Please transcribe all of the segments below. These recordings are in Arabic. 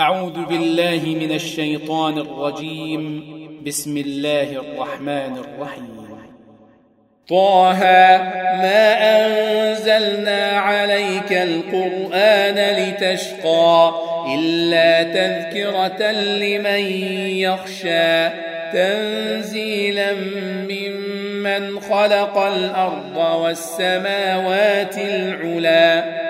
أعوذ بالله من الشيطان الرجيم. بسم الله الرحمن الرحيم. طه ما أنزلنا عليك القرآن لتشقى إلا تذكرة لمن يخشى تنزيلا ممن خلق الأرض والسماوات العلا.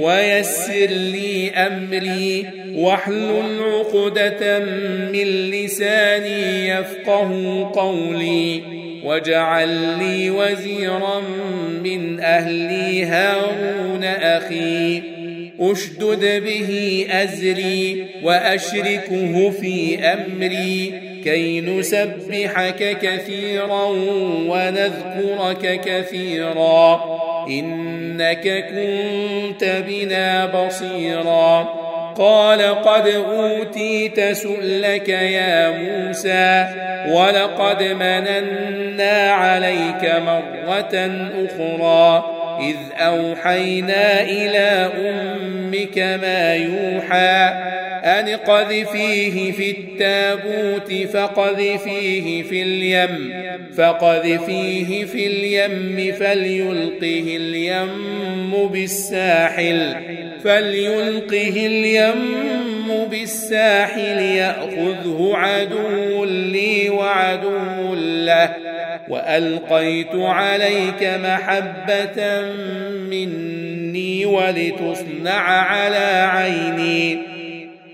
ويسر لي أمري واحلل عقدة من لساني يفقه قولي واجعل لي وزيرا من أهلي هارون أخي. أشدد به أزري وأشركه في أمري. كي نسبحك كثيرا ونذكرك كثيرا. إنك كنت بنا بصيرا. قال قد أوتيت سؤلك يا موسى ولقد مننا عليك مرة أخرى. إذ أوحينا إلى أمك ما يوحى أن قذفيه في التابوت فقذفيه في اليم فقذفيه في اليم فليلقه اليم بالساحل فليلقه اليم بالساحل يأخذه عدو لي وعدو له. وألقيت عليك محبة مني ولتصنع على عيني.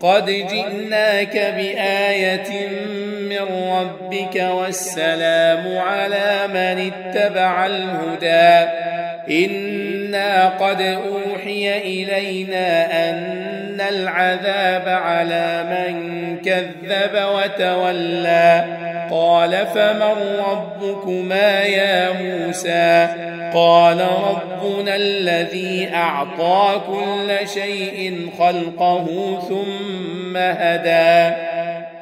قد جئناك بآية من ربك والسلام على من اتبع الهدى إنا قد أوحي إلينا أن العذاب على من كذب وتولى قال فمن ربكما يا موسى قال ربنا الذي أعطى كل شيء خلقه ثم هدى.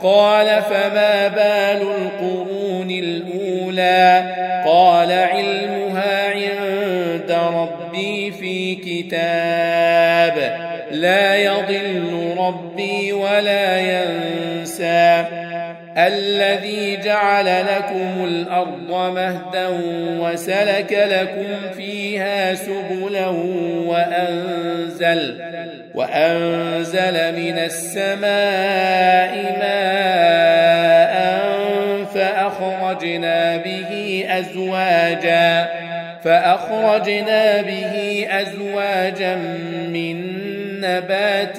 قال فما بال القرون الأولى؟ قال علمها عند ربي في كتاب. لا يضل ربي ولا ينسى الذي جعل لكم الأرض مهدا وسلك لكم فيها سبلا وأنزل وأنزل من السماء ماء فأخرجنا به أزواجا فأخرجنا به أزواجا من نبات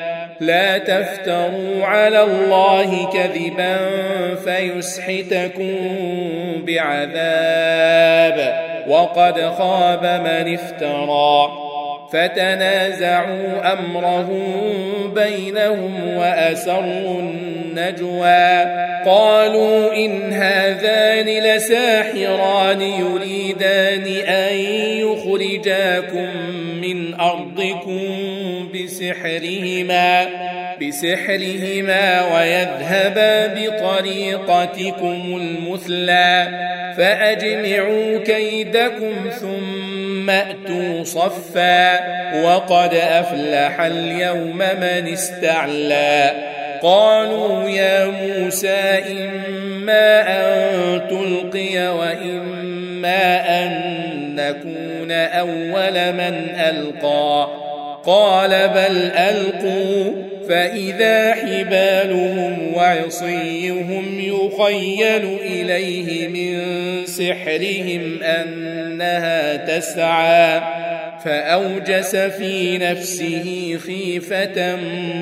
لا تفتروا على الله كذبا فيسحتكم بعذاب وقد خاب من افترى فتنازعوا أمرهم بينهم وأسروا النجوى قالوا إن هذان لساحران يريدان أن يخرجاكم من أرضكم بسحرهما بسحرهما ويذهبا بطريقتكم المثلى فأجمعوا كيدكم ثم أتوا صفا وقد أفلح اليوم من استعلى. قالوا يا موسى إما أن تلقي وإما أن نكون أول من ألقى. قال بل ألقوا فإذا حبالهم وعصيهم يخيل إليه من سحرهم أنها تسعى فأوجس في نفسه خيفة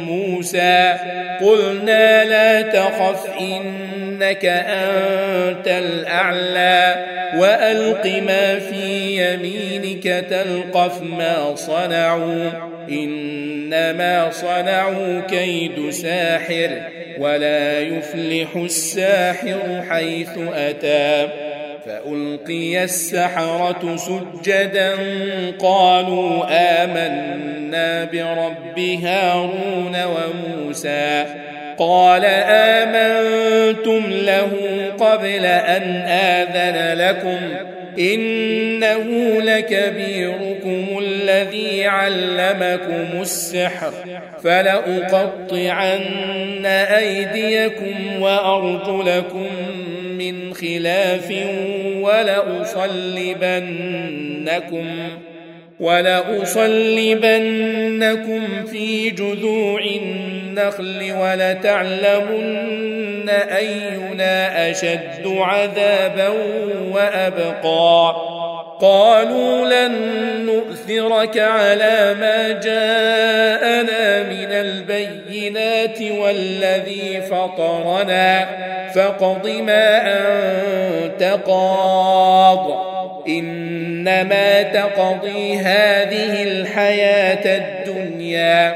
موسى قلنا لا تخف إنك أنت الأعلى وألق ما في يمينك تلقف ما صنعوا إنما صنعوا كيد ساحر ولا يفلح الساحر حيث أتى فألقي السحرة سجدا قالوا آمنا برب هارون وموسى قال آمنتم له قبل أن آذن لكم إنه لكبيركم الذي علمكم السحر فلأقطعن أيديكم وأرجلكم من خلاف ولأصلبنكم ولأصلبنكم في جذوع النخل ولتعلمن أينا أشد عذابا وأبقى. قالوا لن نؤثرك على ما جاءنا من البينات والذي فطرنا. فاقض ما أنت قاض. إنما تقضي هذه الحياة الدنيا.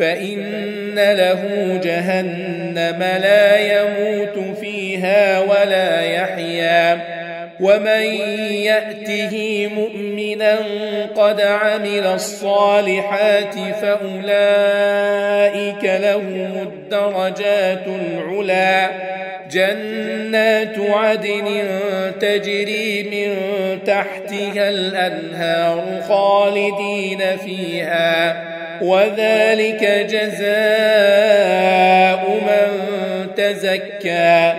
فإن له جهنم لا يموت فيها ولا يحيا. ومن يأته مؤمنا قد عمل الصالحات فأولئك لهم الدرجات العلى جنات عدن تجري من تحتها الأنهار خالدين فيها. وذلك جزاء من تزكى.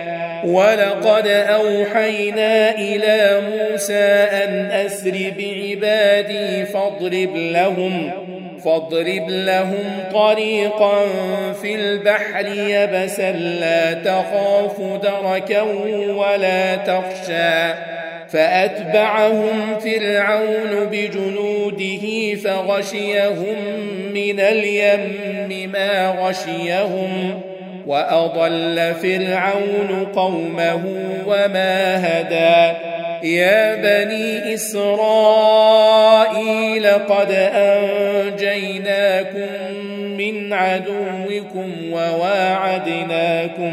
ولقد أوحينا إلى موسى أن أسر بعبادي فاضرب لهم فاضرب لهم طريقا في البحر يبسا لا تخاف دركا ولا تخشى. فأتبعهم فرعون بجنوده فغشيهم من اليم ما غشيهم وأضل فرعون قومه وما هدى. يا بني إسرائيل قد أنجيناكم من عدوكم وواعدناكم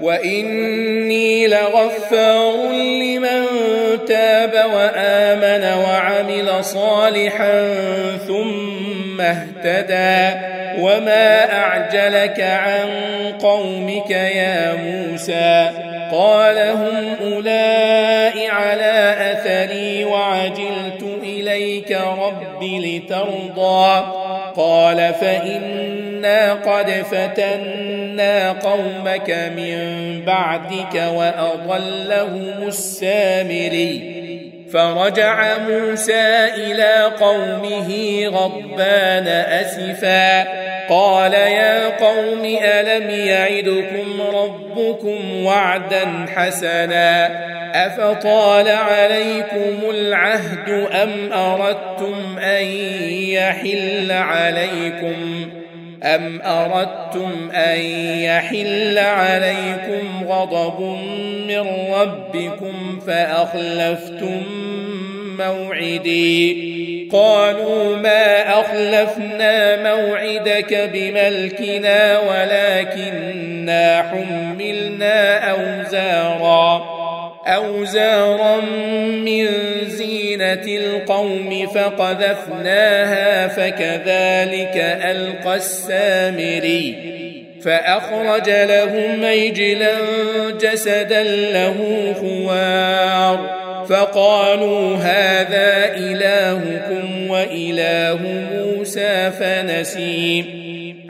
واني لغفار لمن تاب وامن وعمل صالحا ثم اهتدى وما اعجلك عن قومك يا موسى قال هم اولئك على اثري وعجلت اليك رب لترضى قال فانا قد فتنا قومك من بعدك واضلهم السامري فرجع موسى إلى قومه غضبان اسفا قال يا قوم الم يعدكم ربكم وعدا حسنا افطال عليكم العهد ام اردتم ان يحل عليكم أم أردتم أن يحل عليكم غضب من ربكم فأخلفتم موعدي قالوا ما أخلفنا موعدك بملكنا ولكننا حملنا أوزارا أوزارا من زينة القوم فقذفناها فكذلك ألقى السامري فأخرج لهم عجلا جسدا له خوار فقالوا هذا إلهكم وإله موسى فنسيم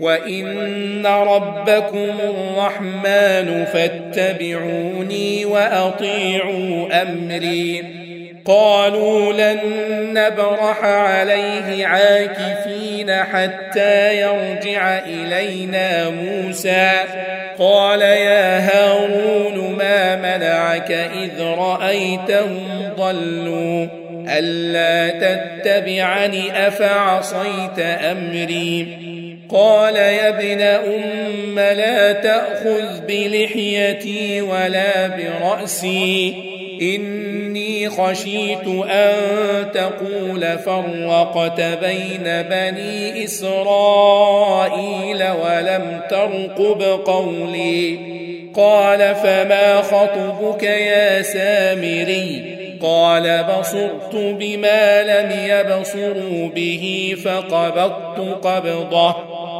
وان ربكم الرحمن فاتبعوني واطيعوا امري. قالوا لن نبرح عليه عاكفين حتى يرجع الينا موسى. قال يا هارون ما منعك اذ رايتهم ضلوا؟ الا تتبعني افعصيت امري؟ قال يا ابن أم لا تأخذ بلحيتي ولا برأسي. إني خشيت أن تقول فرقت بين بني إسرائيل ولم ترقب قولي. قال فما خطبك يا سامري؟ قال بصرت بما لم يبصروا به فقبضت قبضه.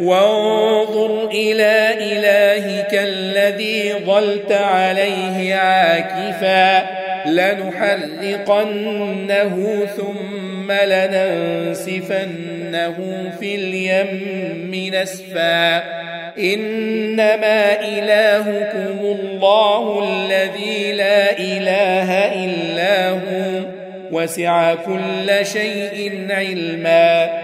وانظر إلى إلهك الذي ظلت عليه عاكفا لنحرقنه ثم لننسفنه في اليم نسفا إنما إلهكم الله الذي لا إله إلا هو وسع كل شيء علما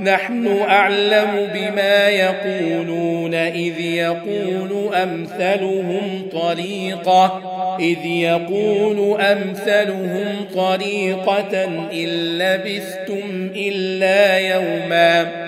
نحن أعلم بما يقولون إذ يقول أمثلهم طريقة إذ يقول أمثلهم طريقة إن لبثتم إلا يوما.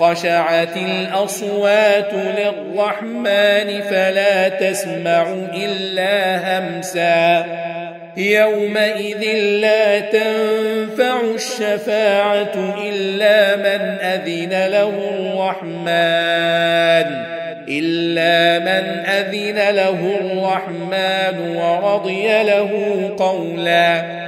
وخشعت الأصوات للرحمن فلا تسمع إلا همسا يومئذ لا تنفع الشفاعة إلا من أذن له الرحمن إلا من أذن له الرحمن ورضي له قولا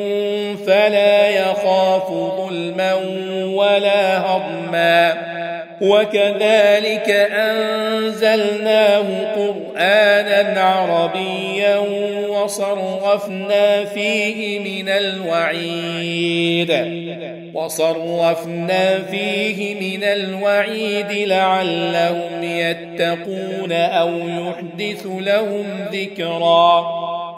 فلا يخاف ظلما ولا هضما. وكذلك أنزلناه قرآنا عربيا وصرفنا فيه من الوعيد. وصرفنا فيه من الوعيد لعلهم يتقون أو يحدث لهم ذكرًا.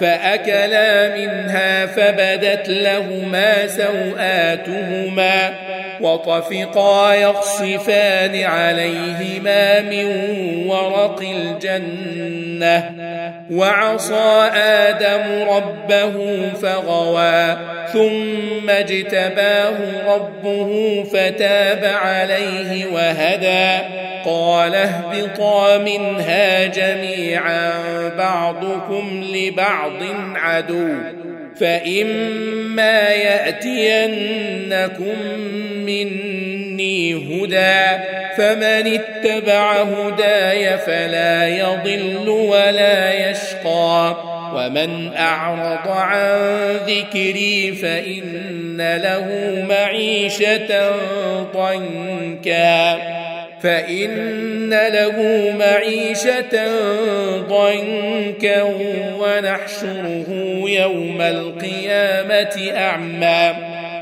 فأكلا منها فبدت لهما سوآتهما وطفقا يخصفان عليهما من ورق الجنة وعصى آدم ربه فغوى ثم اجتباه ربه فتاب عليه وهدى. قال اهبطا منها جميعا بعضكم لبعض عدو فإما يأتينكم مني هدى فمن اتبع هداي فلا يضل ولا يشقى. ومن أعرض عن ذكري فإن له معيشة ضنكا. فإن له معيشة ضنكا ونحشره يوم القيامة أعمى.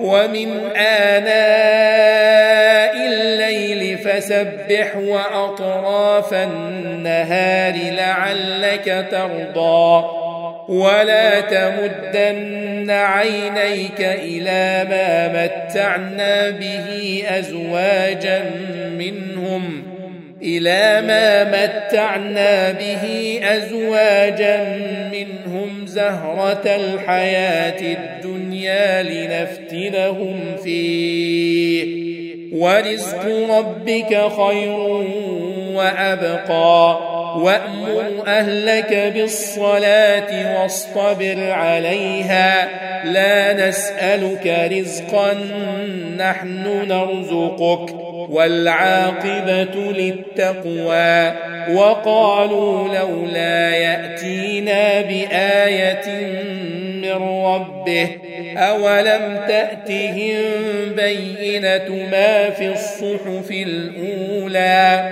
ومن آناء الليل فسبح وأطراف النهار لعلك ترضى. ولا تمدن عينيك إلى ما متعنا به أزواجا منهم. إلى ما متعنا به أزواجا منهم. زهرة الحياة الدنيا لنفتنهم فيه. ورزق ربك خير وأبقى. وأمر أهلك بالصلاة واصطبر عليها. لا نسألك رزقا نحن نرزقك. والعاقبة للتقوى. وقالوا لولا يأتينا بآية من ربه أولم تأتهم بينة ما في الصحف الأولى؟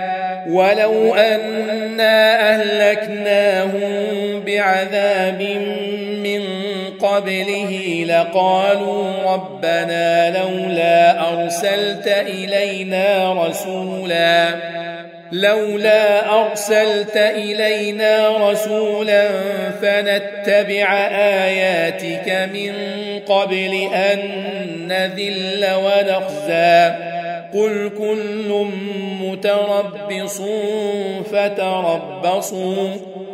ولو أنا أهلكناهم بعذاب قبله لقالوا ربنا لولا أرسلت إلينا رسولا لولا أرسلت إلينا رسولا فنتبع آياتك من قبل أن نذل ونخزى. قل كل متربص فتربصوا.